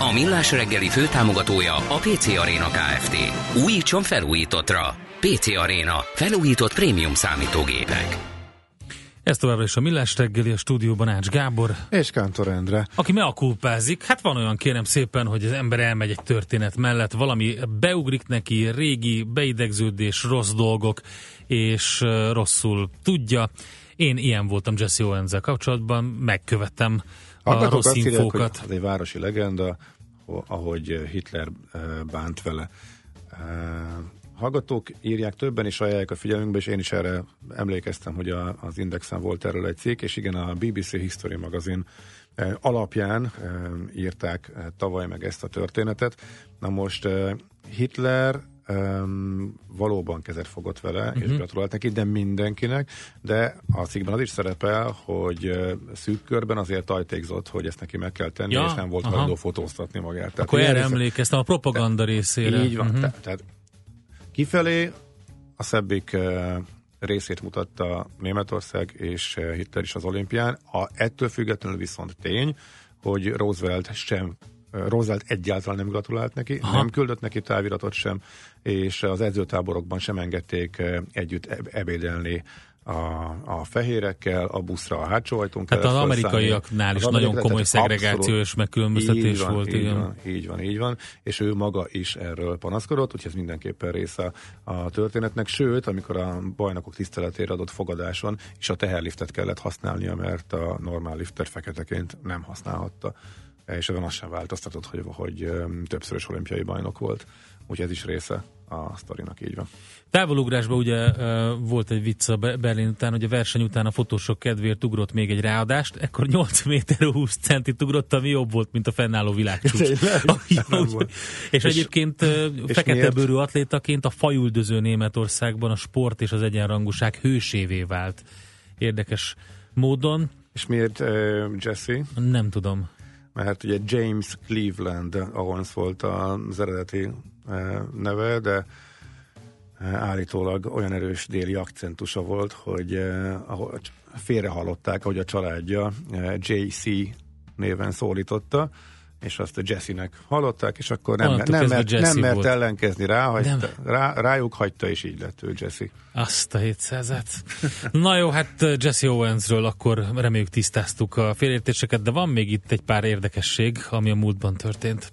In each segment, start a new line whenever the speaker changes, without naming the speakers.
A Millás reggeli főtámogatója a PC Arena Kft. Újítson felújítottra. PC Arena. Felújított prémium számítógépek.
Ez továbbra is a Millás reggeli, a stúdióban Ács Gábor.
És Kántor Endre.
Aki meakulpázik, hát van olyan kérem szépen, hogy az ember elmegy egy történet mellett, valami beugrik neki, régi beidegződés, rossz dolgok, és rosszul tudja. Én ilyen voltam Jesse owens kapcsolatban, megkövettem a rossz infókat.
Hogy egy városi legenda, ahogy Hitler bánt vele. Hallgatók írják, többen is ajánlják a figyelmünkbe, és én is erre emlékeztem, hogy a, az Indexen volt erről egy cikk, és igen, a BBC History magazin alapján írták tavaly meg ezt a történetet. Na most Hitler um, valóban kezet fogott vele, uh-huh. és mhm. gratulált neki, de mindenkinek, de a cikkben az is szerepel, hogy szűk körben azért tajtékzott, hogy ezt neki meg kell tenni, ja, és nem volt hajlandó fotóztatni magát. Tehát
Akkor erre emlékeztem, a propaganda te, részére.
Így van, uh-huh. te, tehát kifelé a szebbik részét mutatta Németország és Hitler is az olimpián. A, ettől függetlenül viszont tény, hogy Roosevelt sem Roosevelt egyáltalán nem gratulált neki, Aha. nem küldött neki táviratot sem, és az edzőtáborokban sem engedték együtt ebédelni a, a fehérekkel, a buszra a hátsó ajtón
Hát az amerikaiaknál is az nagyon komoly szegregációs megkülönböztetés volt.
Így igen. van, így van, így van, és ő maga is erről panaszkodott, úgyhogy ez mindenképpen része a történetnek, sőt, amikor a bajnokok tiszteletére adott fogadáson is a teherliftet kellett használnia, mert a normál lifter feketeként nem használhatta és ezen azt sem változtatott, hogy, hogy többszörös olimpiai bajnok volt. Úgyhogy ez is része a sztorinak, így van.
Távolugrásban ugye volt egy vicc a Berlin után, hogy a verseny után a fotósok kedvéért ugrott még egy ráadást, ekkor 8 méter 20 centit ugrott, ami jobb volt, mint a fennálló világcsúcs. és egyébként és fekete bőrű atlétaként a fajüldöző Németországban a sport és az egyenrangúság hősévé vált. Érdekes módon.
És miért uh, Jesse?
Nem tudom
mert ugye James Cleveland ahonc volt az eredeti eh, neve, de eh, állítólag olyan erős déli akcentusa volt, hogy eh, félrehallották, hogy a családja JC néven szólította, és azt a Jesse-nek hallották, és akkor nem, nem, mert, nem mert ellenkezni rá, hagyta, rá, rájuk hagyta, és így lett ő Jesse.
Azt a 700 Na jó, hát Jesse Owensről akkor reméljük tisztáztuk a félértéseket, de van még itt egy pár érdekesség, ami a múltban történt.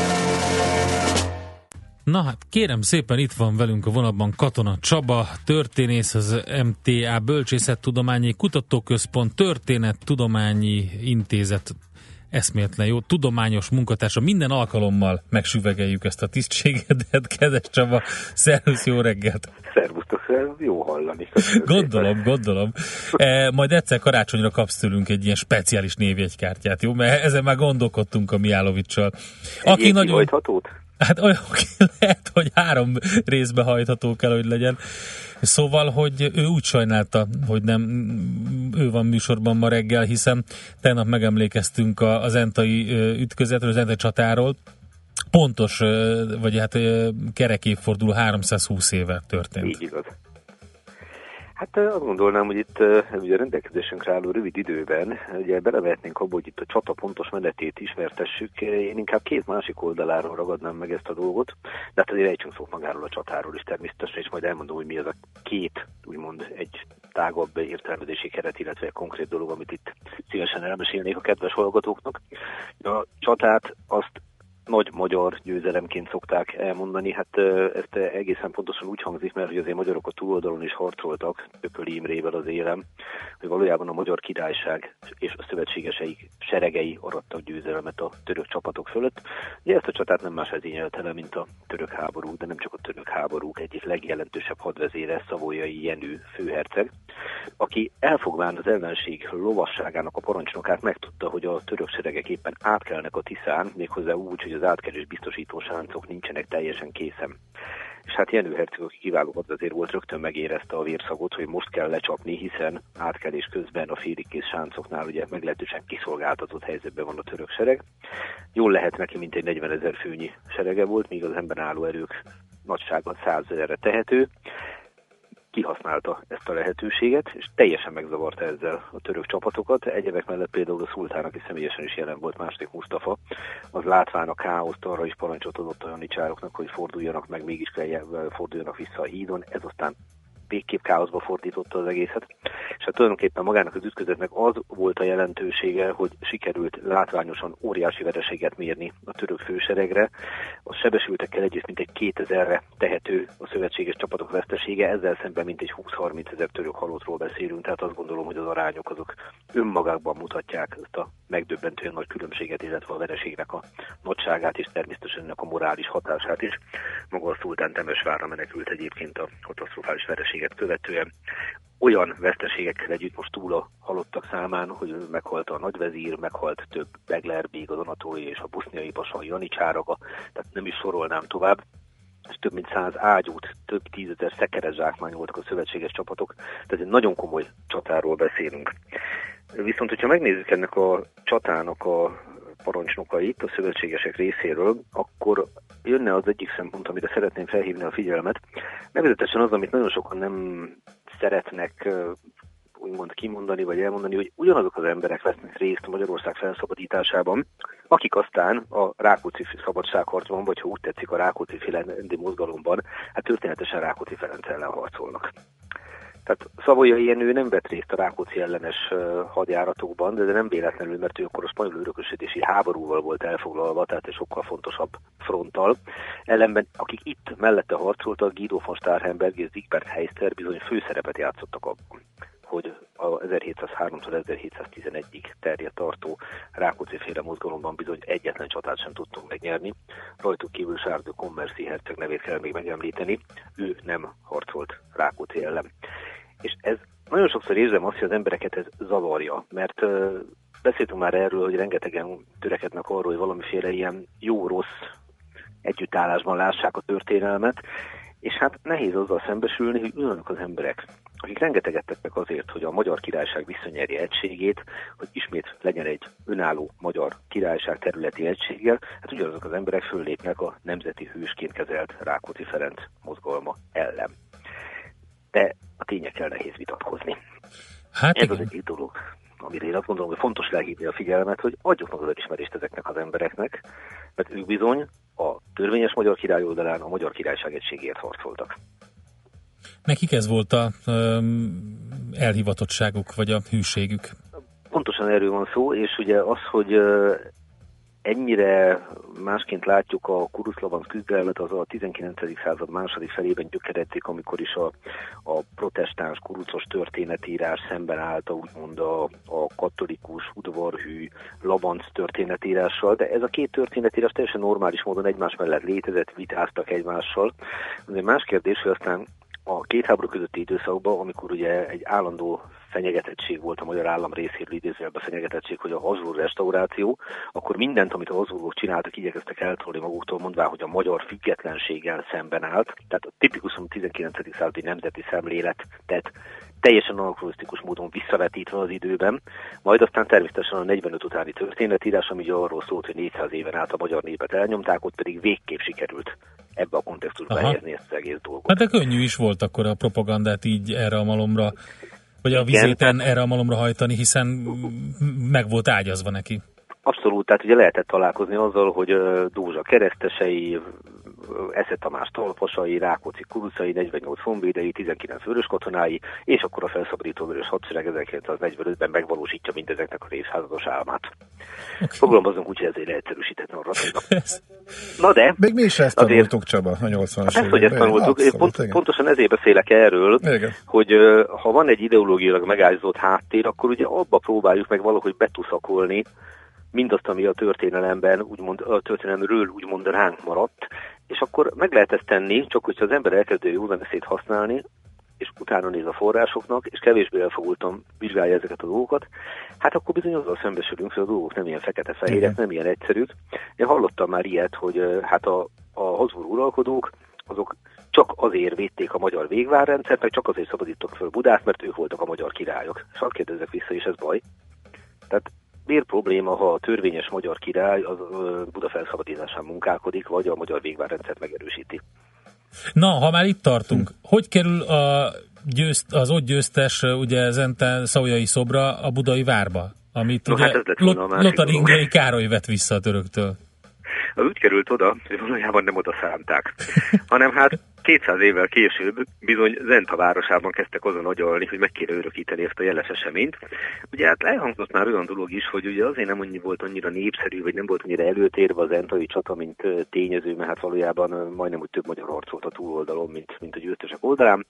Na hát kérem szépen itt van velünk a vonatban Katona Csaba, történész az MTA Bölcsészettudományi Kutatóközpont Történet Tudományi Intézet eszméletlen jó, tudományos munkatársa. Minden alkalommal megsüvegeljük ezt a tisztségedet, kedves Csaba. Szervusz, jó reggelt!
Szervusztok, jó hallani.
Gondolom, szépen. gondolom. E, majd egyszer karácsonyra kapsz tőlünk egy ilyen speciális névjegykártyát, jó? Mert ezen már gondolkodtunk a Miálovicsal.
Aki nagyon...
Hát olyan lehet, hogy három részbe hajtható kell, hogy legyen. Szóval, hogy ő úgy sajnálta, hogy nem ő van műsorban ma reggel, hiszen tegnap megemlékeztünk az entai ütközetről, az entai csatáról. Pontos, vagy hát kerek évforduló 320 éve történt.
Így igaz. Hát azt gondolnám, hogy itt ugye rendelkezésünkre álló rövid időben ugye belevehetnénk abba, hogy itt a csata pontos menetét ismertessük. Én inkább két másik oldaláról ragadnám meg ezt a dolgot, de hát azért ejtsünk szót magáról a csatáról is természetesen, és majd elmondom, hogy mi az a két, úgymond egy tágabb értelmezési keret, illetve egy konkrét dolog, amit itt szívesen elmesélnék a kedves hallgatóknak. A csatát azt nagy magyar győzelemként szokták elmondani. Hát ezt egészen pontosan úgy hangzik, mert hogy azért magyarok a túloldalon is harcoltak Ököli Imrével az élem, hogy valójában a magyar királyság és a szövetségeseik seregei arattak győzelmet a török csapatok fölött. Ugye ezt a csatát nem más vezényelte le, mint a török háború, de nem csak a török háborúk egyik legjelentősebb hadvezére, Szavolyai Jenő főherceg, aki elfogván az ellenség lovasságának a parancsnokát megtudta, hogy a török seregek éppen átkelnek a Tiszán, méghozzá úgy, hogy az átkelés biztosító sáncok nincsenek teljesen készen. És hát Jenő Herceg, aki kiváló azért volt, rögtön megérezte a vérszagot, hogy most kell lecsapni, hiszen átkelés közben a félikész sáncoknál ugye meglehetősen kiszolgáltatott helyzetben van a török sereg. Jól lehet neki, mint egy 40 ezer főnyi serege volt, míg az ember álló erők nagysága 100 ezerre tehető kihasználta ezt a lehetőséget, és teljesen megzavarta ezzel a török csapatokat. Egyebek mellett például a szultán, aki személyesen is jelen volt, második Mustafa, az látván a káoszt arra is parancsot adott a janicsároknak, hogy forduljanak meg, mégis kell forduljanak vissza a hídon. Ez aztán végképp káoszba fordította az egészet. És hát tulajdonképpen magának az ütközetnek az volt a jelentősége, hogy sikerült látványosan óriási vereséget mérni a török főseregre. A sebesültekkel együtt mintegy 2000-re tehető a szövetséges csapatok vesztesége, ezzel szemben mintegy 20-30 ezer török halottról beszélünk, tehát azt gondolom, hogy az arányok azok önmagukban mutatják ezt a megdöbbentően nagy különbséget, illetve a vereségnek a nagyságát és természetesen ennek a morális hatását is. Maga a szultán Temesvárra menekült egyébként a katasztrofális vereséget követően. Olyan veszteségekkel együtt most túl a halottak számán, hogy meghalt a nagyvezír, meghalt több Begler, Bég, az Anatói és a buszniai pasa, a Janicsáraga, tehát nem is sorolnám tovább és több mint száz ágyút, több tízezer szekeres zsákmányoltak a szövetséges csapatok, tehát egy nagyon komoly csatáról beszélünk. Viszont, hogyha megnézzük ennek a csatának a parancsnokait a szövetségesek részéről, akkor jönne az egyik szempont, amire szeretném felhívni a figyelmet. Nevezetesen az, amit nagyon sokan nem szeretnek úgymond kimondani, vagy elmondani, hogy ugyanazok az emberek vesznek részt Magyarország felszabadításában, akik aztán a Rákóczi szabadságharcban, vagy ha úgy tetszik a Rákóczi Filendi mozgalomban, hát történetesen Rákóczi Ferenc ellen harcolnak. Tehát Szavolyai Jenő nem vett részt a Rákóczi ellenes hadjáratokban, de, nem véletlenül, mert ő akkor a spanyol örökösítési háborúval volt elfoglalva, tehát egy sokkal fontosabb fronttal. Ellenben, akik itt mellette harcoltak, Guido von Starhemberg és Zigbert Heister bizony főszerepet játszottak abban hogy a 1703-tól 1711-ig terjedt tartó Rákóczi féle mozgalomban bizony egyetlen csatát sem tudtunk megnyerni. Rajtuk kívül Sárdő Kommerszi herceg nevét kell még megemlíteni, ő nem harcolt Rákóczi ellen. És ez nagyon sokszor érzem azt, hogy az embereket ez zavarja, mert uh, beszéltünk már erről, hogy rengetegen törekednek arról, hogy valamiféle ilyen jó-rossz együttállásban lássák a történelmet, és hát nehéz azzal szembesülni, hogy ugyanazok az emberek, akik rengeteget tettek azért, hogy a magyar királyság visszanyerje egységét, hogy ismét legyen egy önálló magyar királyság területi egységgel, hát ugyanazok az emberek föllépnek a nemzeti hősként kezelt Rákóczi Ferenc mozgalma ellen. De a tényekkel nehéz vitatkozni. Hát Ez igen. az egyik dolog, amire én azt gondolom, hogy fontos lehívni a figyelmet, hogy adjuk meg az elismerést ezeknek az embereknek, mert ők bizony a törvényes magyar király oldalán a magyar királyság egységért harcoltak.
Nekik ez volt a um, elhivatottságuk, vagy a hűségük?
Pontosan erről van szó, és ugye az, hogy ennyire másként látjuk a kuruszlavan küzdelmet, az a 19. század második felében gyökeredték, amikor is a, a protestáns kurucos történetírás szemben állt a, úgymond a, a katolikus, udvarhű, labanc történetírással, de ez a két történetírás teljesen normális módon egymás mellett létezett, vitáztak egymással. De más kérdés, hogy aztán a két háború közötti időszakban, amikor ugye egy állandó fenyegetettség volt a magyar állam részéről idézőjelben fenyegetettség, hogy a Habsburg restauráció, akkor mindent, amit a Habsburgok csináltak, igyekeztek eltolni maguktól, mondvá, hogy a magyar függetlenséggel szemben állt. Tehát a tipikus 19. századi nemzeti szemléletet teljesen anakronisztikus módon visszavetítve az időben, majd aztán természetesen a 45 utáni történetírás, ami arról szólt, hogy 400 éven át a magyar népet elnyomták, ott pedig végképp sikerült ebbe a kontextusba helyezni ezt az egész dolgot.
Hát de könnyű is volt akkor a propagandát így erre a malomra, vagy a vizéten erre a malomra hajtani, hiszen meg volt ágyazva neki.
Abszolút, tehát ugye lehetett találkozni azzal, hogy Dózsa keresztesei, Esze Tamás talpasai, Rákóczi kurucai, 48 honvédei, 19 vörös katonái, és akkor a felszabadító vörös hadsereg 1945-ben megvalósítja mindezeknek a részházados álmát. Okay. Fogalmazunk úgy, hogy ezért leegyszerűsített narratíva. Na de...
Még mi is ezt tanultuk, Csaba, a 80-as
hát, hogy ezt tanultuk. Abszolút, Pont, pontosan ezért beszélek erről, igen. hogy ha van egy ideológiailag megállított háttér, akkor ugye abba próbáljuk meg valahogy betuszakolni mindazt, ami a történelemben, úgymond, a történelemről úgymond ránk maradt, és akkor meg lehet ezt tenni, csak hogyha az ember elkezdő jó beszéd használni, és utána néz a forrásoknak, és kevésbé elfogultam vizsgálja ezeket a dolgokat, hát akkor bizony azzal szembesülünk, hogy a dolgok nem ilyen fekete-fehérek, nem ilyen egyszerűk. Én hallottam már ilyet, hogy hát a, a Habsburg uralkodók, azok csak azért védték a magyar végvárrendszert, meg csak azért szabadítok föl Budát, mert ők voltak a magyar királyok. És hadd kérdezzek vissza, és ez baj. Tehát miért probléma, ha a törvényes magyar király az Buda felszabadításán munkálkodik, vagy a magyar végvárrendszert megerősíti?
Na, ha már itt tartunk, hogy kerül a győzt, az ott győztes, ugye Zentán Szaujai szobra a budai várba? Amit no, ugye hát Lotaringiai Károly vett vissza a töröktől.
Úgy került oda, hogy valójában nem oda szánták, hanem hát 200 évvel később bizony Zenta városában kezdtek azon agyalni, hogy meg kéne örökíteni ezt a jeles eseményt. Ugye hát elhangzott már olyan dolog is, hogy ugye azért nem annyi volt annyira népszerű, vagy nem volt annyira előtérve az Zentai csata, mint tényező, mert hát valójában majdnem úgy több magyar harcolt a túloldalon, mint, mint a győztesek oldalán.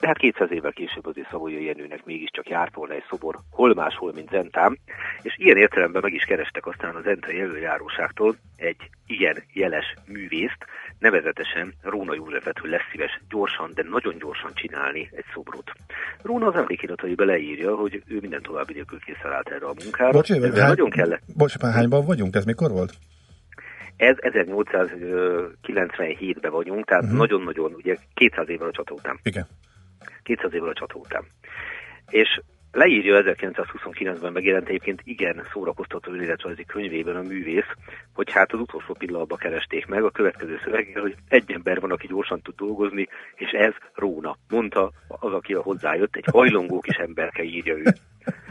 De hát 200 évvel később azért Szavolyai Jenőnek mégiscsak járt volna egy szobor, hol máshol, mint Zentám, és ilyen értelemben meg is kerestek aztán az Zentai előjáróságtól egy ilyen jeles művészt, nevezetesen Róna Józsefet, hogy lesz szíves gyorsan, de nagyon gyorsan csinálni egy szobrot. Róna az emlékirataiba leírja, hogy ő minden további nélkül készen állt erre a munkára.
Bocs, hány, nagyon kellett. Bocs, már hányban vagyunk? Ez mikor volt?
Ez 1897-ben vagyunk, tehát uh-huh. nagyon-nagyon, ugye 200 évvel a csata után.
Igen.
200 évvel a csata után. És Leírja 1929-ben megjelent egyébként igen szórakoztató életrajzi könyvében a művész, hogy hát az utolsó pillanatban keresték meg a következő szöveggel, hogy egy ember van, aki gyorsan tud dolgozni, és ez Róna, mondta az, aki a hozzájött, egy hajlongó kis emberke írja ő.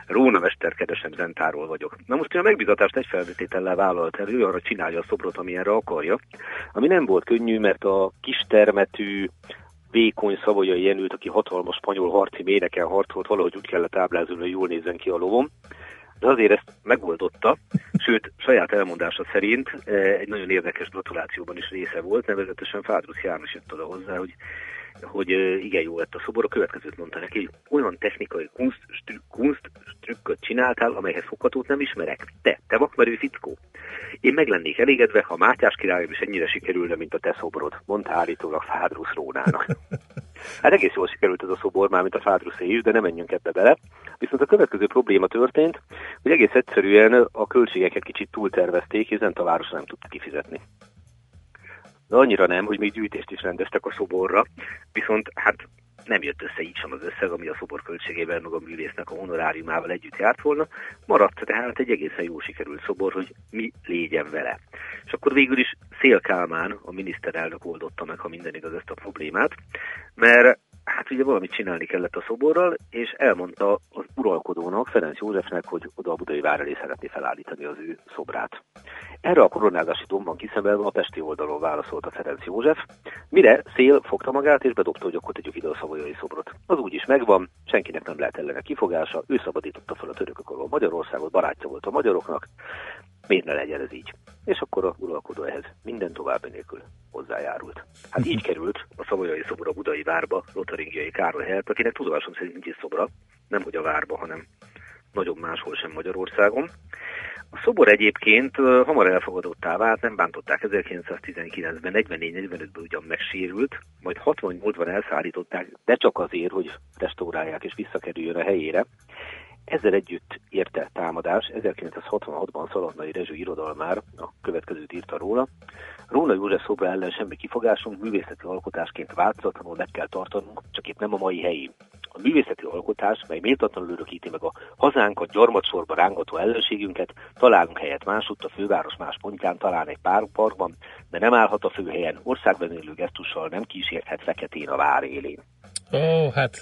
Róna mesterkedesem zentáról vagyok. Na most a megbizatást egy felvététellel vállalt el, ő arra csinálja a szobrot, amilyenre akarja, ami nem volt könnyű, mert a kistermetű, vékony szavolyai Jenőt, aki hatalmas spanyol harci méreken harcolt, valahogy úgy kellett ábrázolni, hogy jól nézzen ki a lovom. De azért ezt megoldotta, sőt, saját elmondása szerint eh, egy nagyon érdekes gratulációban is része volt, nevezetesen Fádrusz János jött oda hozzá, hogy hogy igen jó lett a szobor, a következőt mondta neki, hogy olyan technikai kunst, kunst trükköt csináltál, amelyhez foghatót nem ismerek. Te, te vakmerő fickó. Én meg lennék elégedve, ha Mátyás királyom is ennyire sikerülne, mint a te szoborod, mondta állítólag Fádrusz Rónának. Hát egész jól sikerült ez a szobor, már mint a Fádruszé is, de nem menjünk ebbe bele. Viszont a következő probléma történt, hogy egész egyszerűen a költségeket kicsit túltervezték, hiszen a város nem tudta kifizetni de annyira nem, hogy még gyűjtést is rendeztek a szoborra, viszont hát nem jött össze így sem az összeg, ami a szobor költségével, meg a művésznek a honoráriumával együtt járt volna. Maradt tehát egy egészen jó sikerült szobor, hogy mi légyen vele. És akkor végül is Szél Kálmán, a miniszterelnök oldotta meg, ha minden igaz, ezt a problémát, mert hát ugye valamit csinálni kellett a szoborral, és elmondta az uralkodónak, Ferenc Józsefnek, hogy oda a budai vár elé szeretné felállítani az ő szobrát. Erre a koronázási domban kiszembelve a pesti oldalon válaszolt a Ferenc József, mire Szél fogta magát és bedobta, hogy akkor tegyük ide a szavolyai szobrot. Az úgy is megvan, senkinek nem lehet ellene kifogása, ő szabadította fel a törökök alól Magyarországot, barátja volt a magyaroknak, miért ne legyen ez így? És akkor a uralkodó ehhez minden további nélkül hozzájárult. Hát így került a szavolyai szobor a budai várba, Lotaringiai Károly helyett, akinek tudomásom szerint nincs is szobra, nem hogy a várba, hanem nagyon máshol sem Magyarországon. A szobor egyébként hamar elfogadottá vált, nem bántották 1919-ben, 44-45-ben ugyan megsérült, majd 68-ban elszállították, de csak azért, hogy restaurálják és visszakerüljön a helyére. Ezzel együtt érte támadás, 1966-ban Szalonnai Rezső irodalmár a következőt írta róla. Róna József szobra ellen semmi kifogásunk, művészeti alkotásként változatlanul meg kell tartanunk, csak itt nem a mai helyi. A művészeti alkotás, mely méltatlanul örökíti meg a hazánkat gyarmatsorba rángató ellenségünket, találunk helyet másutt a főváros más pontján, talán egy pár parkban, de nem állhat a főhelyen, országban élő gesztussal nem kísérthet feketén a vár élén.
Ó, hát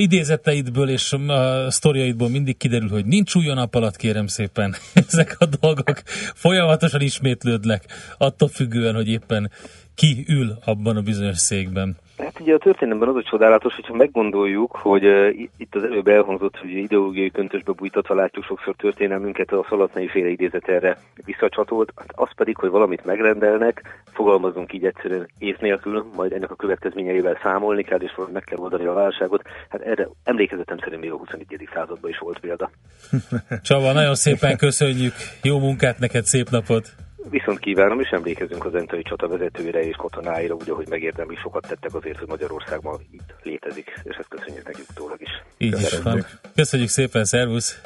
idézeteidből és a sztoriaidból mindig kiderül, hogy nincs új nap alatt, kérem szépen. Ezek a dolgok folyamatosan ismétlődnek, attól függően, hogy éppen ki ül abban a bizonyos székben.
Hát ugye a történelemben az a csodálatos, hogyha meggondoljuk, hogy uh, itt az előbb elhangzott, hogy ideológiai köntösbe bújtatva látjuk sokszor történelmünket, a szalatnai féle idézet erre visszacsatolt, hát az pedig, hogy valamit megrendelnek, fogalmazunk így egyszerűen ész nélkül, majd ennek a következményeivel számolni kell, és meg kell oldani a válságot. Hát erre emlékezetem szerint még a 21. században is volt példa.
Csaba, nagyon szépen köszönjük, jó munkát neked, szép napot!
Viszont kívánom, és emlékezünk az Entai csata vezetőre és katonáira, úgy, ahogy megérdemli, sokat tettek azért, hogy Magyarország ma itt létezik, és ezt köszönjük nekik utólag is.
Így is van. Köszönjük szépen, szervusz!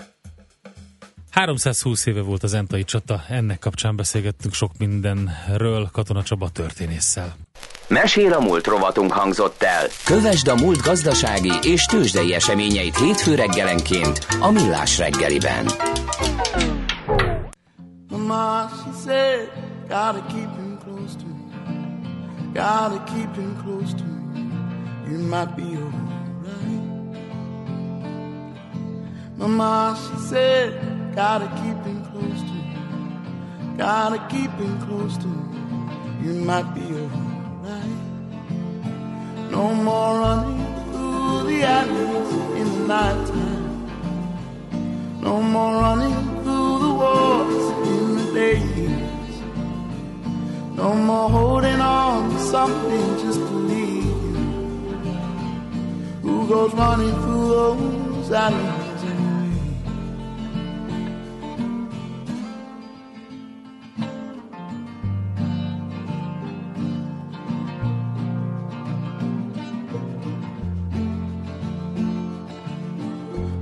320 éve volt az Entai csata, ennek kapcsán beszélgettünk sok mindenről Katona Csaba történésszel.
Mesél a múlt rovatunk hangzott el. Kövesd a múlt gazdasági és tőzsdei eseményeit hétfő reggelenként a Millás reggeliben. Mama, she said, gotta keep him close to me. Gotta keep him close to me. You might be alright. Mama, she said, gotta keep him close to me. Gotta keep him close to me. You might be alright. No more running through the alleys in the nighttime. No more running through the woods days. No more holding on to something just to leave you. Who goes running through those alleys anyway?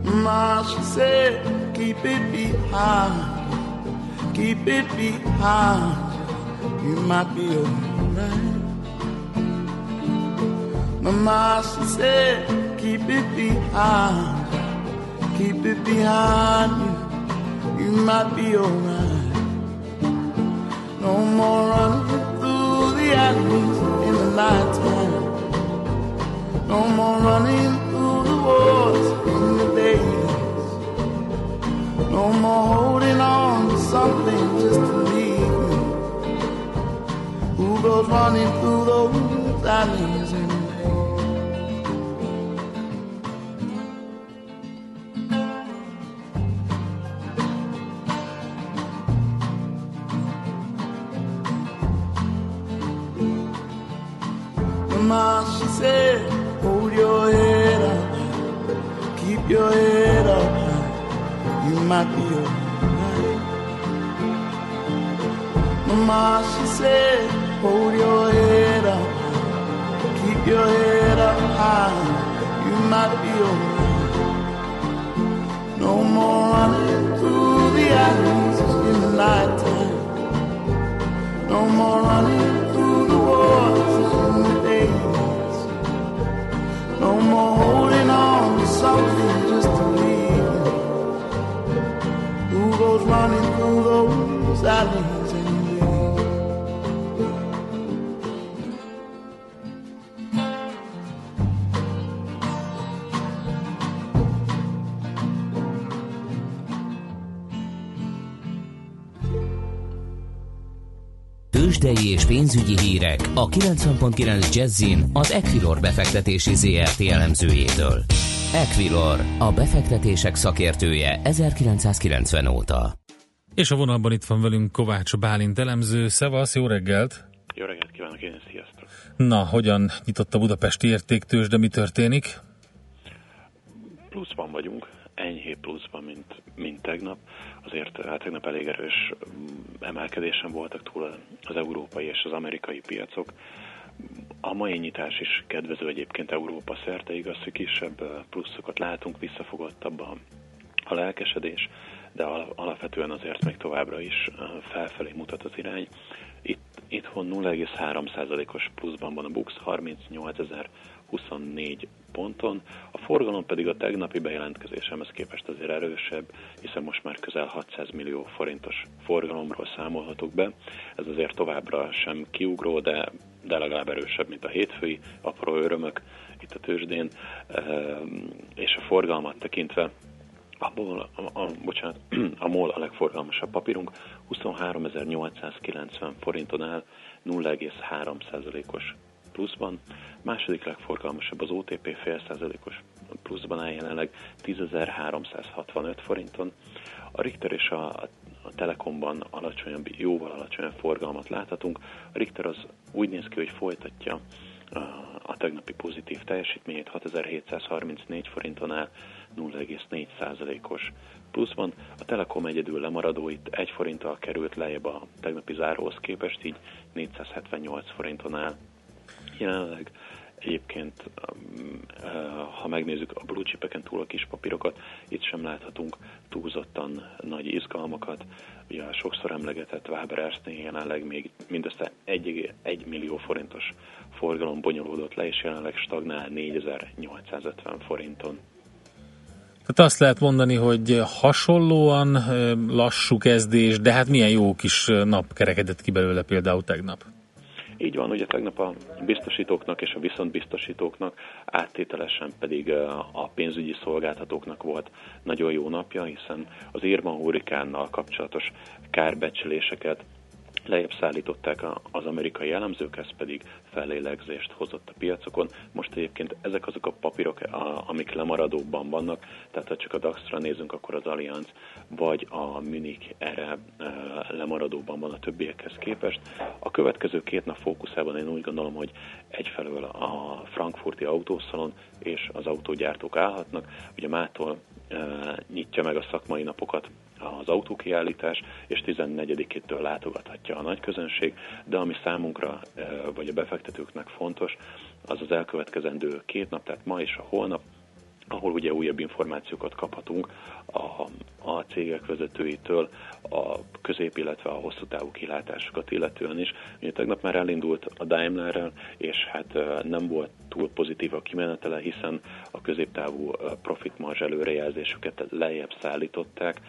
Ma, she said, keep it behind keep it behind. You you might be alright. Mama, she said, keep it behind. Keep it behind you. You might be alright. Running through those alleys those alleys anyway. Tőzsdei és pénzügyi hírek a 90.9 Jazzin az Equilor befektetési ZRT elemzőjétől. Equilor, a befektetések szakértője 1990 óta.
És a vonalban itt van velünk Kovács Bálint elemző. Szevasz, jó reggelt!
Jó reggelt kívánok én, sziasztok!
Na, hogyan nyitott a budapesti értéktős, de mi történik?
Pluszban vagyunk, enyhé pluszban, mint, mint tegnap. Azért hát tegnap elég erős mm, emelkedésen voltak túl az európai és az amerikai piacok. A mai nyitás is kedvező egyébként Európa szerte, igaz, hogy kisebb pluszokat látunk, visszafogottabb a, a lelkesedés, de alapvetően azért még továbbra is felfelé mutat az irány. Itt, itthon 0,3%-os pluszban van a BUX, 38.024 ponton, a forgalom pedig a tegnapi bejelentkezésemhez képest azért erősebb, hiszen most már közel 600 millió forintos forgalomról számolhatok be. Ez azért továbbra sem kiugró, de, de legalább erősebb, mint a hétfői apró örömök itt a tőzsdén, és a forgalmat tekintve abból, a, a, bocsánat, a MOL a legforgalmasabb papírunk, 23.890 forinton áll, 0,3%-os pluszban. Második legforgalmasabb az OTP fél százalékos pluszban áll jelenleg 10.365 forinton. A Richter és a, a Telekomban alacsonyabb, jóval alacsonyabb forgalmat láthatunk. A Richter az úgy néz ki, hogy folytatja a, tegnapi pozitív teljesítményét 6734 forinton áll 0,4%-os pluszban. A Telekom egyedül lemaradó itt 1 forinttal került lejjebb a tegnapi záróhoz képest, így 478 forinton áll jelenleg. Egyébként, um, ha megnézzük a blue chipeken túl a kis papírokat, itt sem láthatunk túlzottan nagy izgalmakat. Ugye a sokszor emlegetett Waber Erstnél jelenleg még mindössze 1, millió forintos forgalom bonyolódott le, és jelenleg stagnál 4850 forinton.
Tehát azt lehet mondani, hogy hasonlóan lassú kezdés, de hát milyen jó kis nap kerekedett ki belőle például tegnap.
Így van, ugye tegnap a biztosítóknak és a viszontbiztosítóknak, áttételesen pedig a pénzügyi szolgáltatóknak volt nagyon jó napja, hiszen az Irma hurikánnal kapcsolatos kárbecsüléseket lejjebb szállították az amerikai elemzők, ez pedig fellélegzést hozott a piacokon. Most egyébként ezek azok a papírok, amik lemaradóban vannak, tehát ha csak a DAX-ra nézünk, akkor az Allianz vagy a Munich erre e, lemaradóban van a többiekhez képest. A következő két nap fókuszában én úgy gondolom, hogy egyfelől a frankfurti autószalon és az autógyártók állhatnak. Ugye mától e, nyitja meg a szakmai napokat az autókiállítás, és 14-től látogathatja a nagy közönség, de ami számunkra vagy a befektetőknek fontos, az az elkövetkezendő két nap, tehát ma és a holnap, ahol ugye újabb információkat kaphatunk a, a cégek vezetőitől, a közép, illetve a hosszú távú kilátásokat illetően is. Ugye tegnap már elindult a Daimlerrel, és hát nem volt túl pozitív a kimenetele, hiszen a középtávú profit marzs előrejelzésüket lejjebb szállították.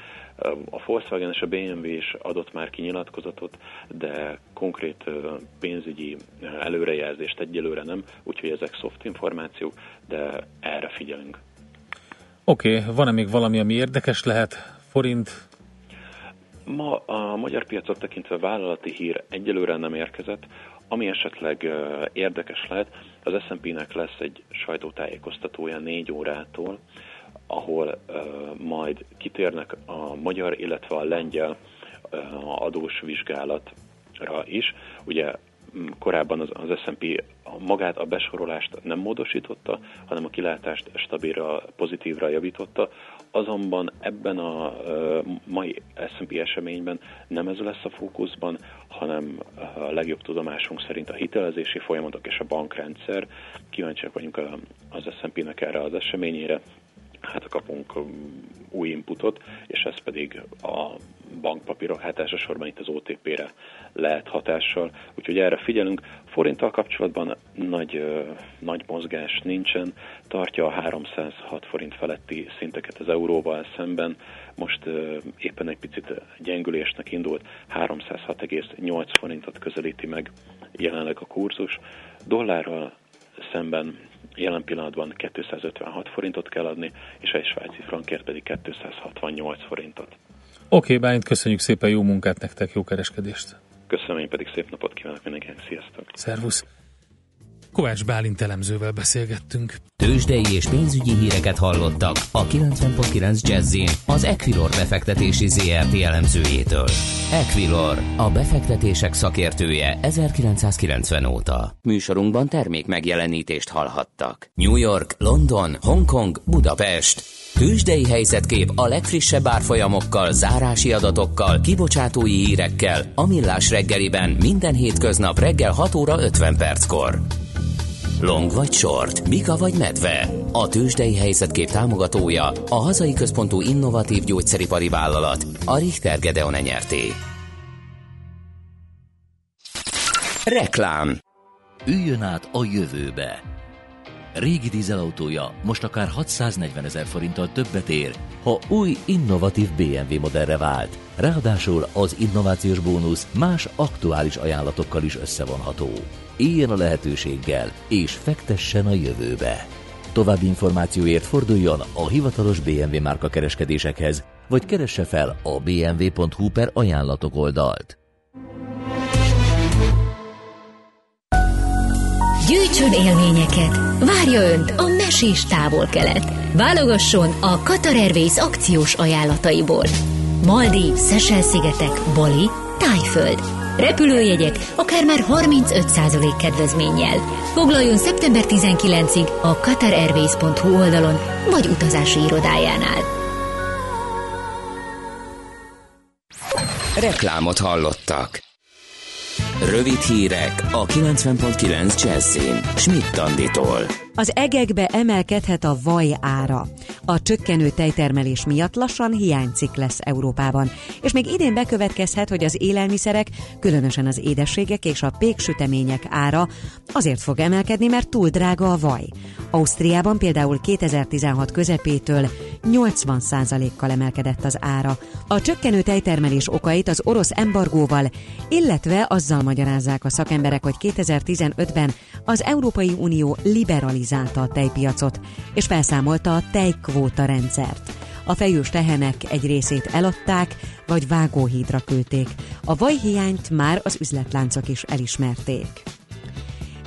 A Volkswagen és a BMW is adott már kinyilatkozatot, de konkrét pénzügyi előrejelzést egyelőre nem, úgyhogy ezek soft információk, de erre figyelünk.
Oké, okay, van-e még valami, ami érdekes lehet? Forint?
Ma a magyar piacot tekintve vállalati hír egyelőre nem érkezett. Ami esetleg érdekes lehet, az S&P-nek lesz egy sajtótájékoztatója négy órától, ahol majd kitérnek a magyar, illetve a lengyel adós vizsgálatra is. Ugye korábban az, az S&P magát a besorolást nem módosította, hanem a kilátást stabilra, pozitívra javította, azonban ebben a uh, mai S&P eseményben nem ez lesz a fókuszban, hanem a legjobb tudomásunk szerint a hitelezési folyamatok és a bankrendszer. Kíváncsiak vagyunk az S&P-nek erre az eseményére, hát kapunk új inputot, és ez pedig a bankpapírok, hát elsősorban itt az OTP-re lehet hatással, úgyhogy erre figyelünk. Forinttal kapcsolatban nagy, nagy mozgás nincsen, tartja a 306 forint feletti szinteket az euróval szemben, most éppen egy picit gyengülésnek indult, 306,8 forintot közelíti meg jelenleg a kurzus. Dollárral szemben jelen pillanatban 256 forintot kell adni, és egy svájci frankért pedig 268 forintot. Oké,
okay, Bálint, köszönjük szépen, jó munkát nektek, jó kereskedést!
Köszönöm, én pedig szép napot kívánok mindenkinek, sziasztok!
Szervusz! Kovács Bálint elemzővel beszélgettünk.
Tőzsdei és pénzügyi híreket hallottak a 90.9 jazz az Equilor befektetési ZRT elemzőjétől. Equilor, a befektetések szakértője 1990 óta. Műsorunkban termék megjelenítést hallhattak. New York, London, Hongkong, Budapest. Tőzsdei helyzetkép a legfrissebb árfolyamokkal, zárási adatokkal, kibocsátói hírekkel, a Millás reggeliben minden hétköznap reggel 6 óra 50 perckor. Long vagy short, Mika vagy medve. A tőzsdei helyzetkép támogatója a hazai központú innovatív gyógyszeripari vállalat, a Richter Gedeon nyerté. Reklám Üljön át a jövőbe régi dízelautója most akár 640 ezer forinttal többet ér, ha új, innovatív BMW modellre vált. Ráadásul az innovációs bónusz más aktuális ajánlatokkal is összevonható. Éljen a lehetőséggel, és fektessen a jövőbe. További információért forduljon a hivatalos BMW márka kereskedésekhez, vagy keresse fel a bmw.hu per ajánlatok oldalt.
Gyűjtsön élményeket! Várja Önt a mesés távol-kelet! Válogasson a Qatar Airways akciós ajánlataiból. Maldi, Szesel-szigetek, Bali, Tájföld. Repülőjegyek akár már 35% kedvezménnyel. Foglaljon szeptember 19-ig a qatarairways.hu oldalon vagy utazási irodájánál.
Reklámot hallottak. Rövid hírek a 90.9 Jazzin. Schmidt Anditól.
Az egekbe emelkedhet a vaj ára. A csökkenő tejtermelés miatt lassan hiánycik lesz Európában, és még idén bekövetkezhet, hogy az élelmiszerek, különösen az édességek és a péksütemények ára azért fog emelkedni, mert túl drága a vaj. Ausztriában például 2016 közepétől 80%-kal emelkedett az ára. A csökkenő tejtermelés okait az orosz embargóval, illetve azzal magyarázzák a szakemberek, hogy 2015-ben az Európai Unió liberalizálta a tejpiacot, és felszámolta a tejkvóta rendszert. A fejős tehenek egy részét eladták, vagy vágóhídra küldték. A vajhiányt már az üzletláncok is elismerték.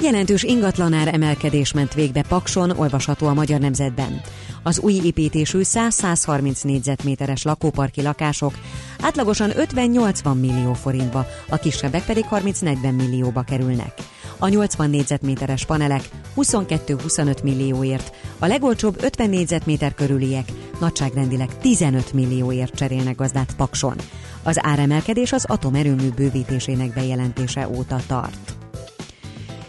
Jelentős ingatlanár emelkedés ment végbe Pakson, olvasható a Magyar Nemzetben. Az új építésű 100-130 négyzetméteres lakóparki lakások átlagosan 50-80 millió forintba, a kisebbek pedig 30-40 millióba kerülnek. A 80 négyzetméteres panelek 22-25 millióért, a legolcsóbb 50 négyzetméter körüliek nagyságrendileg 15 millióért cserélnek gazdát Pakson. Az áremelkedés az atomerőmű bővítésének bejelentése óta tart.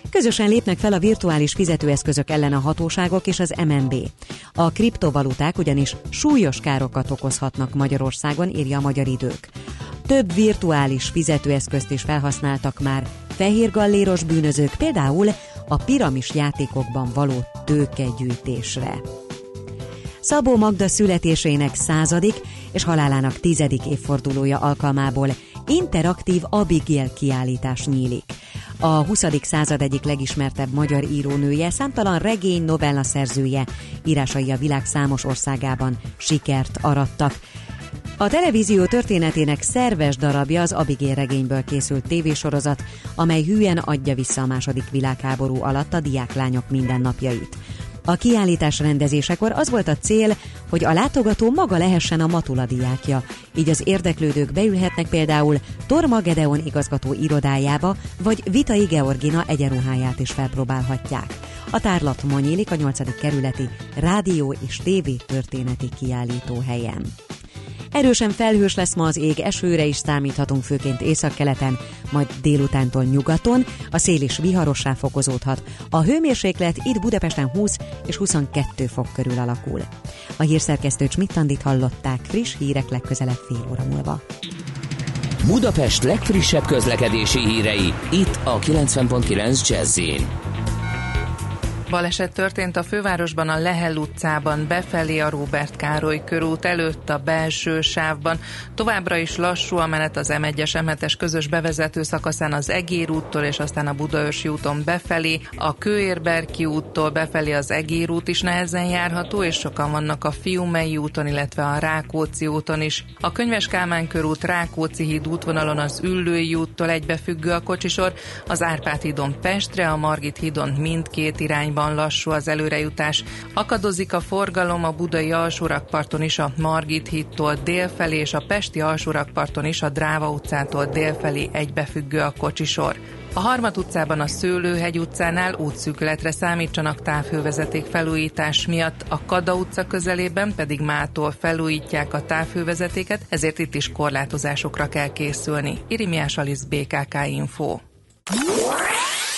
Közösen lépnek fel a virtuális fizetőeszközök ellen a hatóságok és az MNB. A kriptovaluták ugyanis súlyos károkat okozhatnak Magyarországon, írja a Magyar Idők. Több virtuális fizetőeszközt is felhasználtak már fehérgalléros bűnözők, például a piramis játékokban való tőkegyűjtésre. Szabó Magda születésének századik és halálának tizedik évfordulója alkalmából interaktív Abigail kiállítás nyílik. A 20. század egyik legismertebb magyar írónője, számtalan regény novella szerzője, írásai a világ számos országában sikert arattak. A televízió történetének szerves darabja az Abigail regényből készült tévésorozat, amely hűen adja vissza a második világháború alatt a diáklányok mindennapjait. A kiállítás rendezésekor az volt a cél, hogy a látogató maga lehessen a Matula diákja, így az érdeklődők beülhetnek például Torma Gedeon igazgató irodájába, vagy Vitai Georgina egyenruháját is felpróbálhatják. A tárlat ma nyílik a 8. kerületi rádió és tévé történeti kiállító helyen. Erősen felhős lesz ma az ég, esőre is számíthatunk főként északkeleten, majd délutántól nyugaton, a szél is viharossá fokozódhat. A hőmérséklet itt Budapesten 20 és 22 fok körül alakul. A hírszerkesztő Csmittandit hallották friss hírek legközelebb fél óra múlva.
Budapest legfrissebb közlekedési hírei, itt a 90.9 jazz
Baleset történt a fővárosban a Lehel utcában, befelé a Róbert Károly körút előtt a belső sávban. Továbbra is lassú a menet az M1-es M7-es közös bevezető szakaszán az Egér úttól és aztán a Budaörsi úton befelé, a Kőérberki úttól befelé az Egér út is nehezen járható, és sokan vannak a Fiumei úton, illetve a Rákóczi úton is. A Könyves Kálmán körút Rákóczi híd útvonalon az Üllői úttól egybefüggő a kocsisor, az Árpád hídon Pestre, a Margit hídon mindkét irányban irányban lassú az előrejutás. Akadozik a forgalom a budai alsórakparton is a Margit hídtól délfelé és a pesti alsórakparton is a Dráva utcától délfelé egybefüggő a kocsisor. A Harmat utcában a Szőlőhegy utcánál útszűkületre számítsanak távhővezeték felújítás miatt, a Kada utca közelében pedig mától felújítják a távhővezetéket, ezért itt is korlátozásokra kell készülni. Irimiás Alisz BKK Info.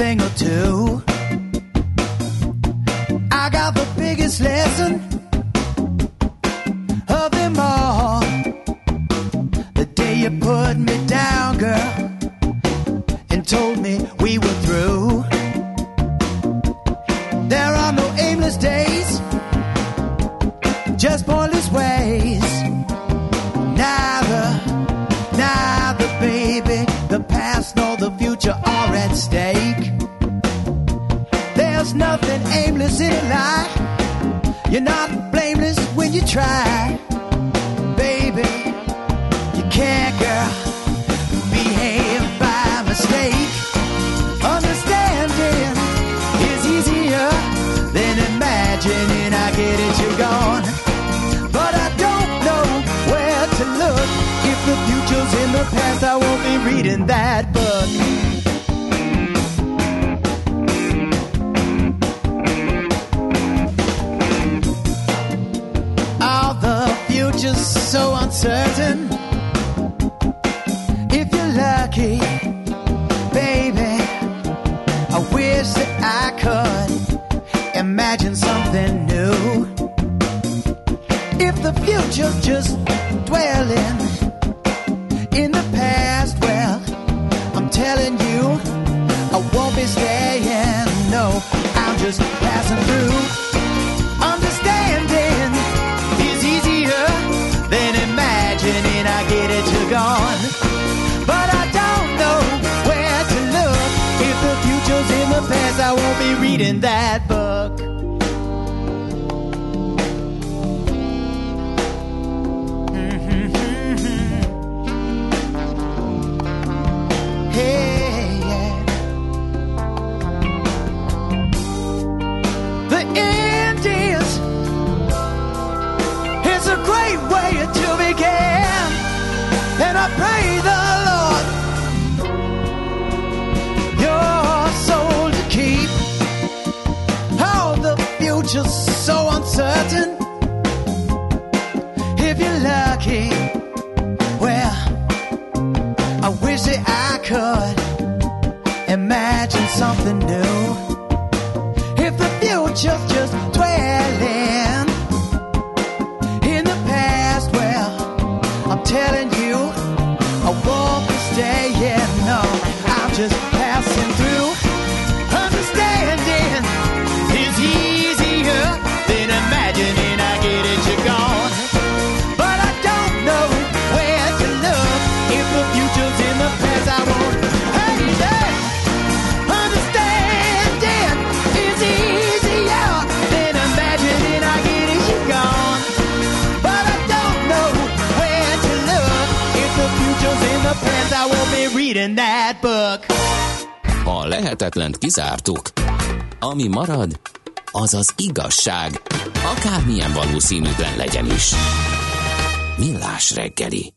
Thing or two. I got the biggest lesson just book. A
lehetetlent kizártuk. Ami marad, az az igazság, akármilyen valószínűtlen legyen is. Millás reggeli.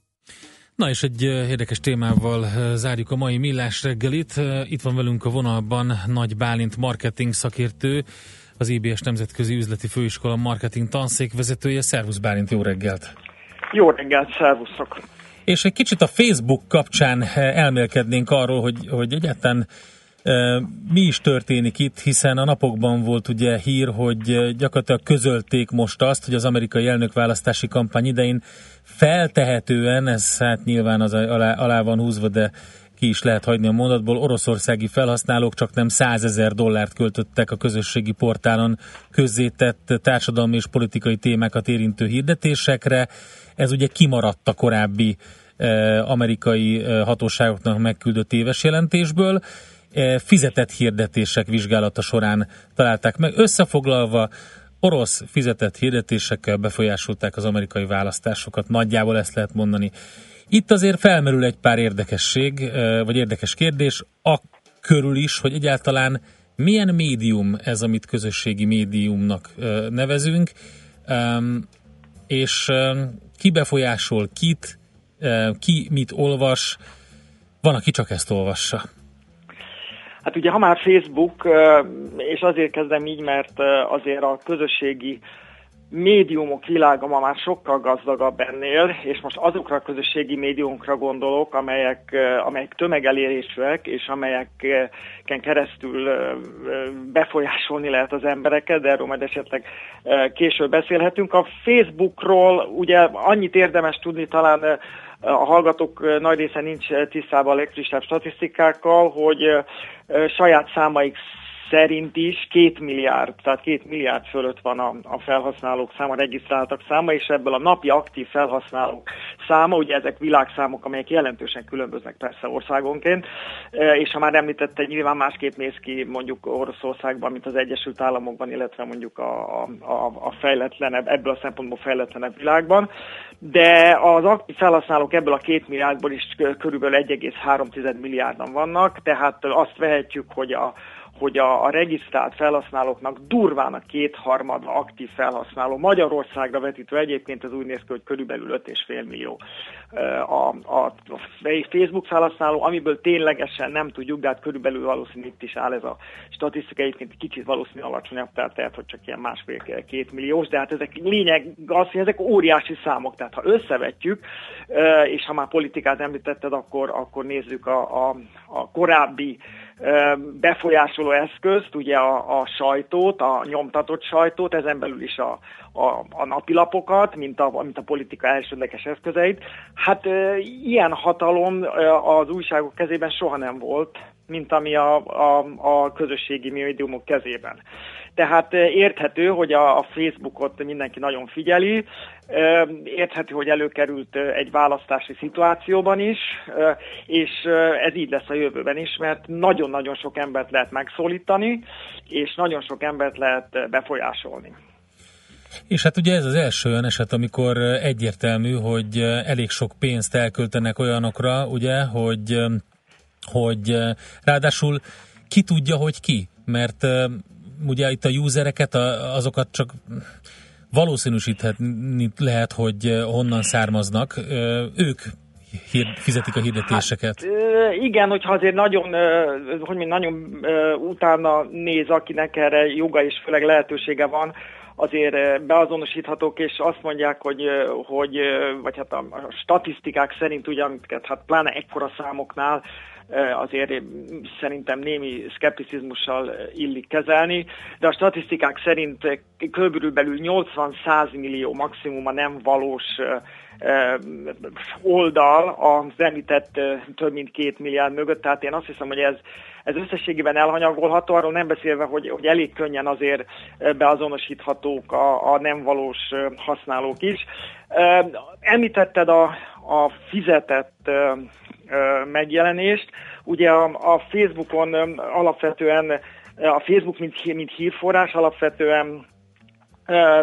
Na és egy érdekes témával zárjuk a mai Millás reggelit. Itt van velünk a vonalban Nagy Bálint marketing szakértő, az IBS Nemzetközi Üzleti Főiskola marketing tanszék vezetője. Szervusz Bálint, jó reggelt!
Jó reggelt, szervuszok!
És egy kicsit a Facebook kapcsán eh, elmélkednénk arról, hogy, hogy egyáltalán eh, mi is történik itt, hiszen a napokban volt ugye hír, hogy eh, gyakorlatilag közölték most azt, hogy az amerikai elnökválasztási kampány idején feltehetően, ez hát nyilván az alá, alá van húzva, de ki is lehet hagyni a mondatból, oroszországi felhasználók csak nem 100 ezer dollárt költöttek a közösségi portálon közzétett társadalmi és politikai témákat érintő hirdetésekre. Ez ugye kimaradt a korábbi eh, amerikai eh, hatóságoknak megküldött éves jelentésből. Eh, fizetett hirdetések vizsgálata során találták meg. Összefoglalva, orosz fizetett hirdetésekkel befolyásolták az amerikai választásokat, nagyjából ezt lehet mondani. Itt azért felmerül egy pár érdekesség, vagy érdekes kérdés, a körül is, hogy egyáltalán milyen médium ez, amit közösségi médiumnak nevezünk, és ki befolyásol kit, ki mit olvas, van, aki csak ezt olvassa.
Hát ugye, ha már Facebook, és azért kezdem így, mert azért a közösségi médiumok világa ma már sokkal gazdagabb ennél, és most azokra a közösségi médiumokra gondolok, amelyek, amelyek tömegelérésűek, és amelyeken keresztül befolyásolni lehet az embereket, de erről majd esetleg később beszélhetünk. A Facebookról ugye annyit érdemes tudni talán a hallgatók nagy része nincs tisztában a legfrissebb statisztikákkal, hogy saját számaik szerint is két milliárd, tehát két milliárd fölött van a, a felhasználók száma, regisztráltak száma, és ebből a napi aktív felhasználók száma, ugye ezek világszámok, amelyek jelentősen különböznek persze országonként, e, és ha már említette, nyilván másképp néz ki mondjuk Oroszországban, mint az Egyesült Államokban, illetve mondjuk a, a, a fejletlenebb, ebből a szempontból fejletlenebb világban, de az aktív felhasználók ebből a két milliárdból is körülbelül 1,3 milliárdan vannak, tehát azt vehetjük, hogy a, hogy a, a regisztrált felhasználóknak durván a kétharmad aktív felhasználó. Magyarországra vetítve egyébként ez úgy néz ki, hogy körülbelül 5,5 millió a, a, Facebook felhasználó, amiből ténylegesen nem tudjuk, de hát körülbelül valószínű itt is áll ez a statisztika, egyébként kicsit valószínű alacsonyabb, tehát lehet, hogy csak ilyen másfél-két milliós, de hát ezek lényeg az, hogy ezek óriási számok, tehát ha összevetjük, és ha már politikát említetted, akkor, akkor nézzük a, a, a korábbi befolyásoló eszközt, ugye a, a sajtót, a nyomtatott sajtót, ezen belül is a, a, a napilapokat, mint a, mint a politika elsődleges eszközeit. Hát e, ilyen hatalom az újságok kezében soha nem volt, mint ami a, a, a közösségi médiumok kezében. Tehát érthető, hogy a, a Facebookot mindenki nagyon figyeli, érthető, hogy előkerült egy választási szituációban is, és ez így lesz a jövőben is, mert nagyon-nagyon sok embert lehet megszólítani, és nagyon sok embert lehet befolyásolni.
És hát ugye ez az első olyan eset, amikor egyértelmű, hogy elég sok pénzt elköltenek olyanokra, ugye, hogy, hogy ráadásul ki tudja, hogy ki, mert ugye itt a usereket, azokat csak valószínűsíthetni lehet, hogy honnan származnak. Ők fizetik a hirdetéseket.
Hát, igen, hogyha azért nagyon, hogy mi nagyon utána néz, akinek erre joga és főleg lehetősége van, azért beazonosíthatók, és azt mondják, hogy, hogy vagy hát a statisztikák szerint ugye, amiket hát pláne ekkora számoknál azért szerintem némi szkepticizmussal illik kezelni, de a statisztikák szerint körülbelül 80-100 millió maximum a nem valós oldal az említett több mint két milliárd mögött, tehát én azt hiszem, hogy ez, ez összességében elhanyagolható, arról nem beszélve, hogy, hogy elég könnyen azért beazonosíthatók a, a nem valós használók is. Említetted a, a fizetett megjelenést. Ugye a, a Facebookon alapvetően, a Facebook mint, mint hírforrás alapvetően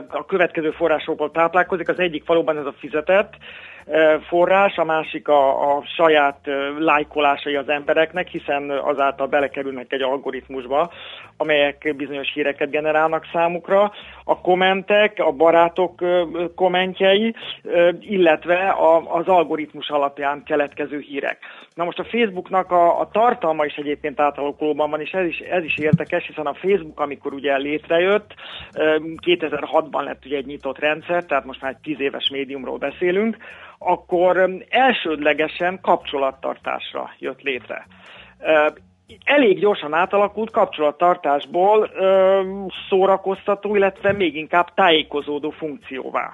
a következő forrásokból táplálkozik. Az egyik valóban ez a fizetett, forrás, a másik a, a saját lájkolásai az embereknek, hiszen azáltal belekerülnek egy algoritmusba, amelyek bizonyos híreket generálnak számukra, a kommentek, a barátok kommentjei, illetve az algoritmus alapján keletkező hírek. Na most a Facebooknak a, a tartalma is egyébként átalakulóban van, és ez is, ez is érdekes, hiszen a Facebook, amikor ugye létrejött, 2006-ban lett ugye egy nyitott rendszer, tehát most már egy tíz éves médiumról beszélünk, akkor elsődlegesen kapcsolattartásra jött létre. Elég gyorsan átalakult kapcsolattartásból szórakoztató, illetve még inkább tájékozódó funkcióvá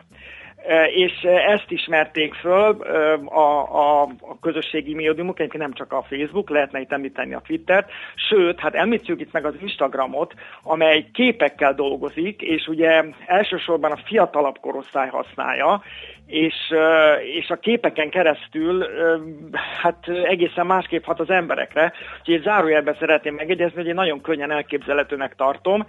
és ezt ismerték föl a, a, a közösségi médiumok, egyébként nem csak a Facebook, lehetne itt említeni a Twittert, sőt, hát említsük itt meg az Instagramot, amely képekkel dolgozik, és ugye elsősorban a fiatalabb korosztály használja, és, és a képeken keresztül hát egészen másképp hat az emberekre. Úgyhogy zárójelben szeretném megegyezni, hogy én nagyon könnyen elképzelhetőnek tartom,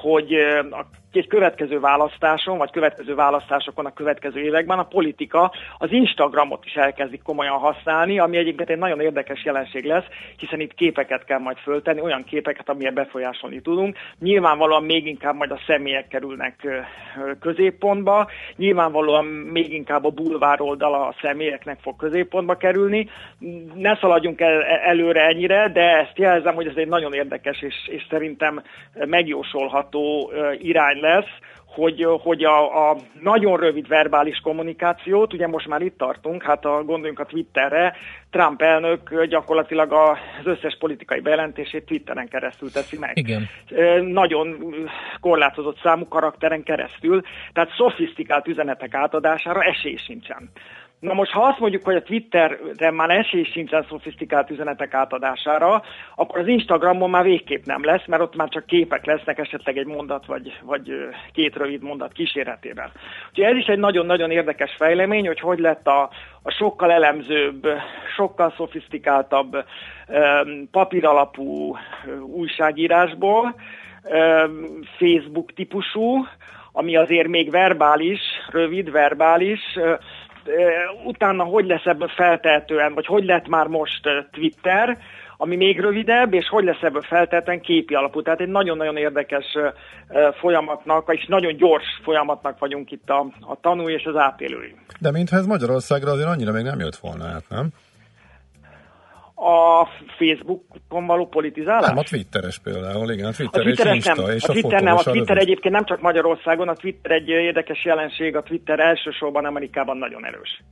hogy a egy következő választáson, vagy következő választásokon a következő években a politika az Instagramot is elkezdik komolyan használni, ami egyébként egy nagyon érdekes jelenség lesz, hiszen itt képeket kell majd föltenni, olyan képeket, amilyen befolyásolni tudunk. Nyilvánvalóan még inkább majd a személyek kerülnek középpontba, nyilvánvalóan még inkább a bulvár oldala a személyeknek fog középpontba kerülni. Ne szaladjunk el, előre ennyire, de ezt jelzem, hogy ez egy nagyon érdekes és, és szerintem megjósolható irány lesz, hogy, hogy a, a nagyon rövid verbális kommunikációt, ugye most már itt tartunk, hát a, gondoljunk a Twitterre, Trump elnök gyakorlatilag az összes politikai bejelentését Twitteren keresztül teszi meg.
Igen.
Nagyon korlátozott számú karakteren keresztül, tehát szofisztikált üzenetek átadására esély sincsen. Na most, ha azt mondjuk, hogy a Twitterre már esély sincsen szofisztikált üzenetek átadására, akkor az Instagramon már végképp nem lesz, mert ott már csak képek lesznek, esetleg egy mondat vagy, vagy két rövid mondat kíséretével. Úgyhogy ez is egy nagyon-nagyon érdekes fejlemény, hogy hogy lett a, a sokkal elemzőbb, sokkal szofisztikáltabb papíralapú újságírásból, Facebook típusú, ami azért még verbális, rövid, verbális, utána hogy lesz ebből feltehetően, vagy hogy lett már most Twitter, ami még rövidebb, és hogy lesz ebből feltétlenül képi alapú. Tehát egy nagyon-nagyon érdekes folyamatnak, és nagyon gyors folyamatnak vagyunk itt a, a tanú és az átélői.
De mintha ez Magyarországra azért annyira még nem jött volna át, nem?
A Facebookon való politizálás?
Nem, a Twitteres például, igen, a Twitter, a Twitter és Insta,
nem.
és
a,
a
Twitter
nem,
a Twitter egyébként nem csak Magyarországon, a Twitter egy érdekes jelenség, a Twitter elsősorban Amerikában nagyon erős.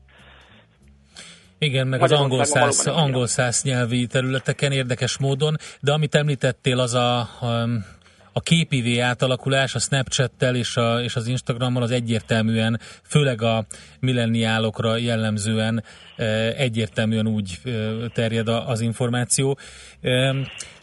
Igen, meg az angol száz, angol száz nyelvi területeken érdekes módon, de amit említettél, az a, a, a képivé átalakulás a Snapchat-tel és, a, és az Instagrammal az egyértelműen, főleg a milleniálokra jellemzően egyértelműen úgy terjed az információ.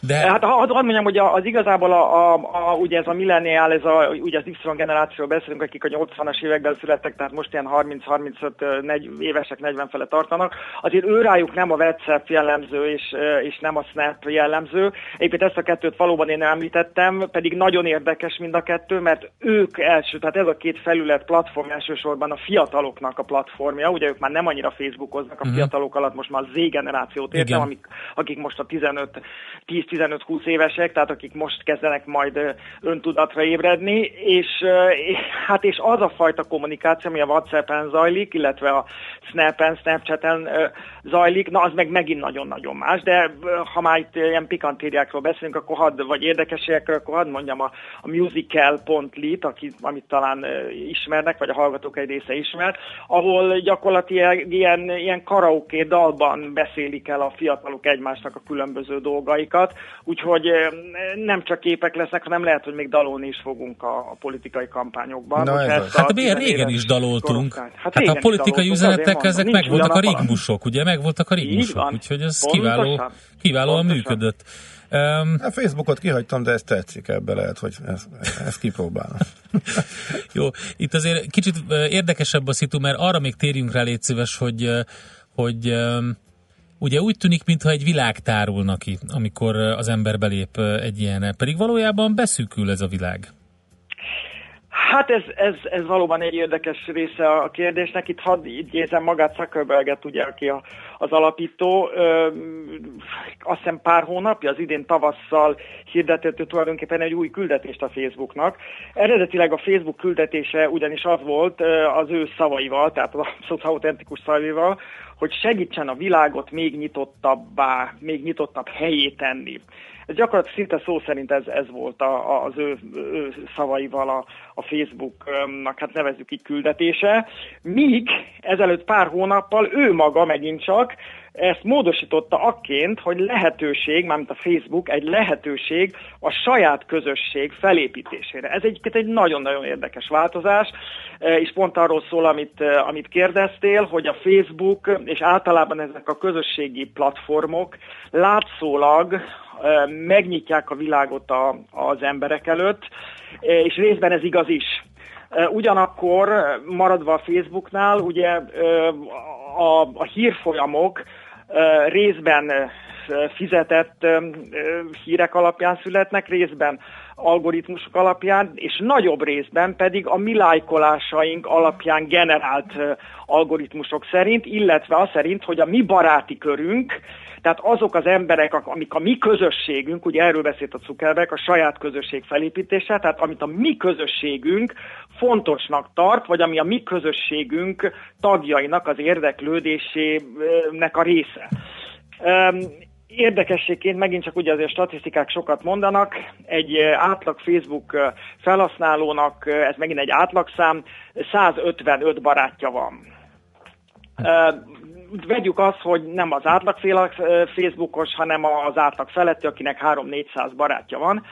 De... Hát hadd mondjam, hogy az igazából a, a, a, ugye ez a millennial, ez a, ugye az Y generációról beszélünk, akik a 80-as években születtek, tehát most ilyen 30-35 évesek 40 fele tartanak, azért őrájuk nem a WhatsApp jellemző és, és nem a Snap jellemző. Egyébként ezt a kettőt valóban én említettem, pedig nagyon érdekes mind a kettő, mert ők első, tehát ez a két felület platform elsősorban a fiataloknak a platformja, ugye ők már nem annyira Facebookoznak, a uh-huh. fiatalok alatt most már Z generációt értem, amik, akik most a 15 10-15-20 évesek, tehát akik most kezdenek majd öntudatra ébredni, és hát és az a fajta kommunikáció, ami a WhatsApp-en zajlik, illetve a Snap-en, Snapchat-en zajlik, na az meg megint nagyon-nagyon más, de ha már itt ilyen pikantériákról beszélünk, akkor hadd, vagy érdekeségekről, akkor hadd mondjam a, a musical.lit, aki, amit talán ismernek, vagy a hallgatók egy része ismer, ahol gyakorlatilag ilyen, ilyen karaoke dalban beszélik el a fiatalok egymásnak a különböző dolgaikat, úgyhogy nem csak képek lesznek, hanem lehet, hogy még dalolni is fogunk a, a politikai kampányokban.
Na ez hát miért régen is daloltunk? Hát, hát a politikai üzenetek, ezek meg voltak a rigmusok, ugye? Meg voltak a rigmusok, úgyhogy ez kiváló, kiválóan működött.
Um, a Facebookot kihagytam, de ez tetszik ebbe, lehet, hogy ezt, ezt kipróbálom.
Jó, itt azért kicsit érdekesebb a szitu, mert arra még térjünk rá, légy szíves, hogy, hogy ugye úgy tűnik, mintha egy világ tárulna ki, amikor az ember belép egy ilyen, pedig valójában beszűkül ez a világ.
Hát ez, ez, ez valóban egy érdekes része a kérdésnek. Itt hadd idézem magát Zuckerberget, ugye, aki a, az alapító. Ö, azt hiszem pár hónapja, az idén tavasszal hirdetett tulajdonképpen egy új küldetést a Facebooknak. Eredetileg a Facebook küldetése ugyanis az volt az ő szavaival, tehát az abszolút autentikus szavaival, hogy segítsen a világot még nyitottabbá, még nyitottabb helyé tenni. Ez gyakorlatilag szinte szó szerint ez, ez volt a, az ő, ő szavaival a, a Facebooknak, hát nevezzük így küldetése, míg ezelőtt pár hónappal ő maga megint csak ezt módosította akként, hogy lehetőség, mármint a Facebook, egy lehetőség a saját közösség felépítésére. Ez egyébként egy nagyon-nagyon érdekes változás, e, és pont arról szól, amit, e, amit kérdeztél, hogy a Facebook és általában ezek a közösségi platformok látszólag e, megnyitják a világot a, az emberek előtt, és részben ez igaz is. Ugyanakkor maradva a Facebooknál, ugye a, a hírfolyamok részben fizetett hírek alapján születnek, részben algoritmusok alapján, és nagyobb részben pedig a mi lájkolásaink alapján generált algoritmusok szerint, illetve az szerint, hogy a mi baráti körünk, tehát azok az emberek, amik a mi közösségünk, ugye erről beszélt a Zuckerberg, a saját közösség felépítése, tehát amit a mi közösségünk fontosnak tart, vagy ami a mi közösségünk tagjainak az érdeklődésének a része. Érdekességként megint csak ugye azért statisztikák sokat mondanak, egy átlag Facebook felhasználónak, ez megint egy átlagszám, 155 barátja van. Vegyük azt, hogy nem az átlag Facebookos, hanem az átlag feletti, akinek 3-400 barátja van.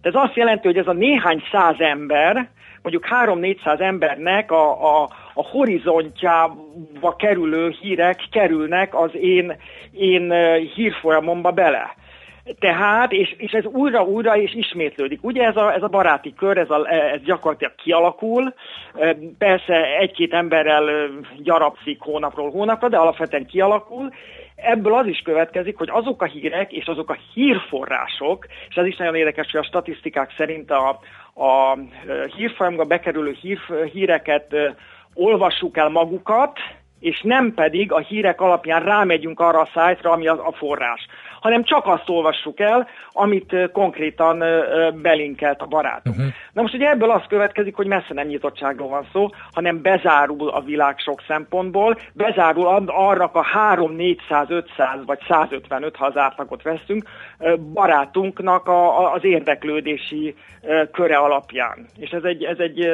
De ez azt jelenti, hogy ez a néhány száz ember, mondjuk 3-400 embernek a, a, a horizontjába kerülő hírek kerülnek az én, én hírfolyamomba bele. Tehát, és, és ez újra-újra és ismétlődik. Ugye ez a, ez a baráti kör, ez, a, ez gyakorlatilag kialakul, persze egy-két emberrel gyarapszik hónapról hónapra, de alapvetően kialakul. Ebből az is következik, hogy azok a hírek és azok a hírforrások, és ez is nagyon érdekes, hogy a statisztikák szerint a, a hírfolyamba bekerülő hír, híreket olvassuk el magukat, és nem pedig a hírek alapján rámegyünk arra a szájtra, ami az a forrás hanem csak azt olvassuk el, amit konkrétan belinkelt a barátunk. Uh-huh. Na most ugye ebből az következik, hogy messze nem nyitottságról van szó, hanem bezárul a világ sok szempontból, bezárul arra a 3, 400, 500 vagy 155, ha az átlagot veszünk, barátunknak a, a, az érdeklődési köre alapján. És ez egy, ez egy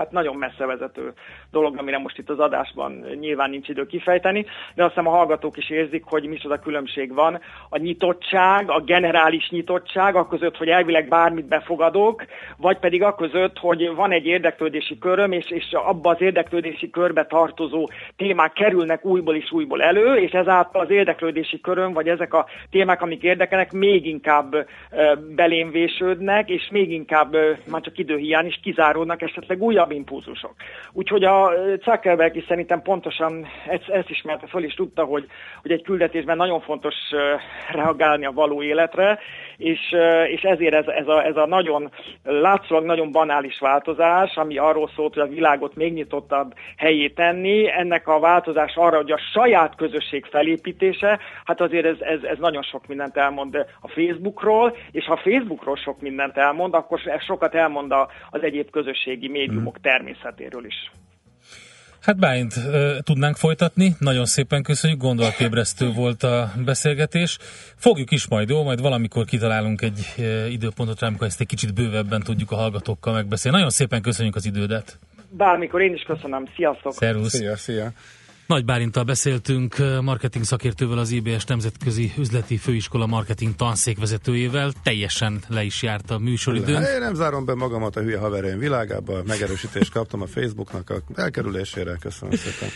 hát nagyon messze vezető dolog, amire most itt az adásban nyilván nincs idő kifejteni, de azt hiszem a hallgatók is érzik, hogy micsoda különbség van. A nyitottság, a generális nyitottság, a között, hogy elvileg bármit befogadok, vagy pedig a között, hogy van egy érdeklődési köröm, és, és abba az érdeklődési körbe tartozó témák kerülnek újból és újból elő, és ezáltal az érdeklődési köröm, vagy ezek a témák, amik érdekelnek, még inkább belém vésődnek, és még inkább már csak időhiány is kizáródnak esetleg újabb impulzusok. Úgyhogy a Zuckerberg is szerintem pontosan ezt, ezt ismerte föl, is tudta, hogy, hogy egy küldetésben nagyon fontos reagálni a való életre, és, és ezért ez, ez, a, ez a nagyon látszólag nagyon banális változás, ami arról szólt, hogy a világot még nyitottabb helyé tenni, ennek a változás arra, hogy a saját közösség felépítése, hát azért ez, ez, ez nagyon sok mindent elmond a Facebookról, és ha a Facebookról sok mindent elmond, akkor sokat elmond az egyéb közösségi médiumok mm. természetéről is.
Hát Báint tudnánk folytatni, nagyon szépen köszönjük, gondolatébresztő volt a beszélgetés. Fogjuk is majd, jó? Majd valamikor kitalálunk egy időpontot rá, amikor ezt egy kicsit bővebben tudjuk a hallgatókkal megbeszélni. Nagyon szépen köszönjük az idődet.
Bármikor én is köszönöm. Sziasztok!
Szervusz!
Szia, szia!
Nagy Bálintal beszéltünk marketing szakértővel, az IBS Nemzetközi Üzleti Főiskola marketing tanszékvezetőjével. Teljesen le is járt a műsoridőnk.
Én nem zárom be magamat a hülye haverjaim világába, megerősítést kaptam a Facebooknak a elkerülésére, köszönöm szépen.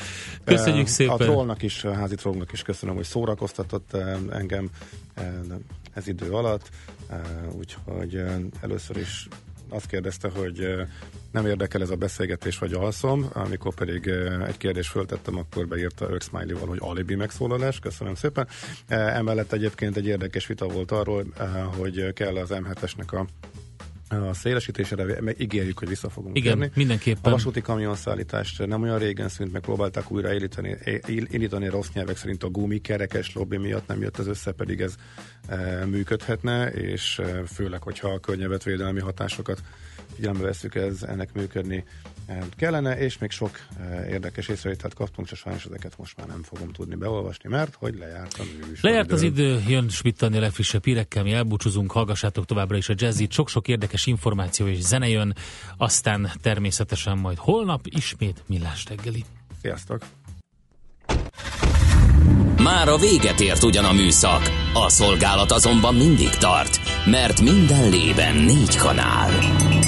Köszönjük szépen. A
trollnak is, a házi trollnak is köszönöm, hogy szórakoztatott engem ez idő alatt, úgyhogy először is azt kérdezte, hogy nem érdekel ez a beszélgetés, vagy alszom, amikor pedig egy kérdést föltettem, akkor beírta Earth Smiley-val, hogy alibi megszólalás, köszönöm szépen. Emellett egyébként egy érdekes vita volt arról, hogy kell az M7-esnek a a szélesítésére, meg ígérjük, hogy vissza fogunk
Igen,
kérni.
mindenképpen.
A vasúti kamionszállítást nem olyan régen szűnt, meg próbálták újra élítani, indítani rossz nyelvek szerint a gumikerekes lobby miatt nem jött ez össze, pedig ez e, működhetne, és e, főleg, hogyha a környezetvédelmi hatásokat figyelembe veszük, ez ennek működni kellene, és még sok eh, érdekes észrevételt kaptunk, csak sajnos ezeket most már nem fogom tudni beolvasni, mert hogy lejárt a műsor.
Lejárt az idő, jön Schmidt-Tani legfrissebb hírekkel, mi elbúcsúzunk, hallgassátok továbbra is a jazzit, sok-sok érdekes információ és zene jön, aztán természetesen majd holnap ismét Millás reggeli.
Sziasztok!
Már a véget ért ugyan a műszak, a szolgálat azonban mindig tart, mert minden lében négy kanál.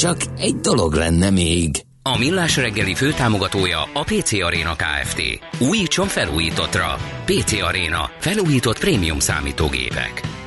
Csak egy dolog lenne még. A Millás reggeli főtámogatója a PC Arena Kft. Újítson felújítottra. PC Arena. Felújított prémium számítógépek.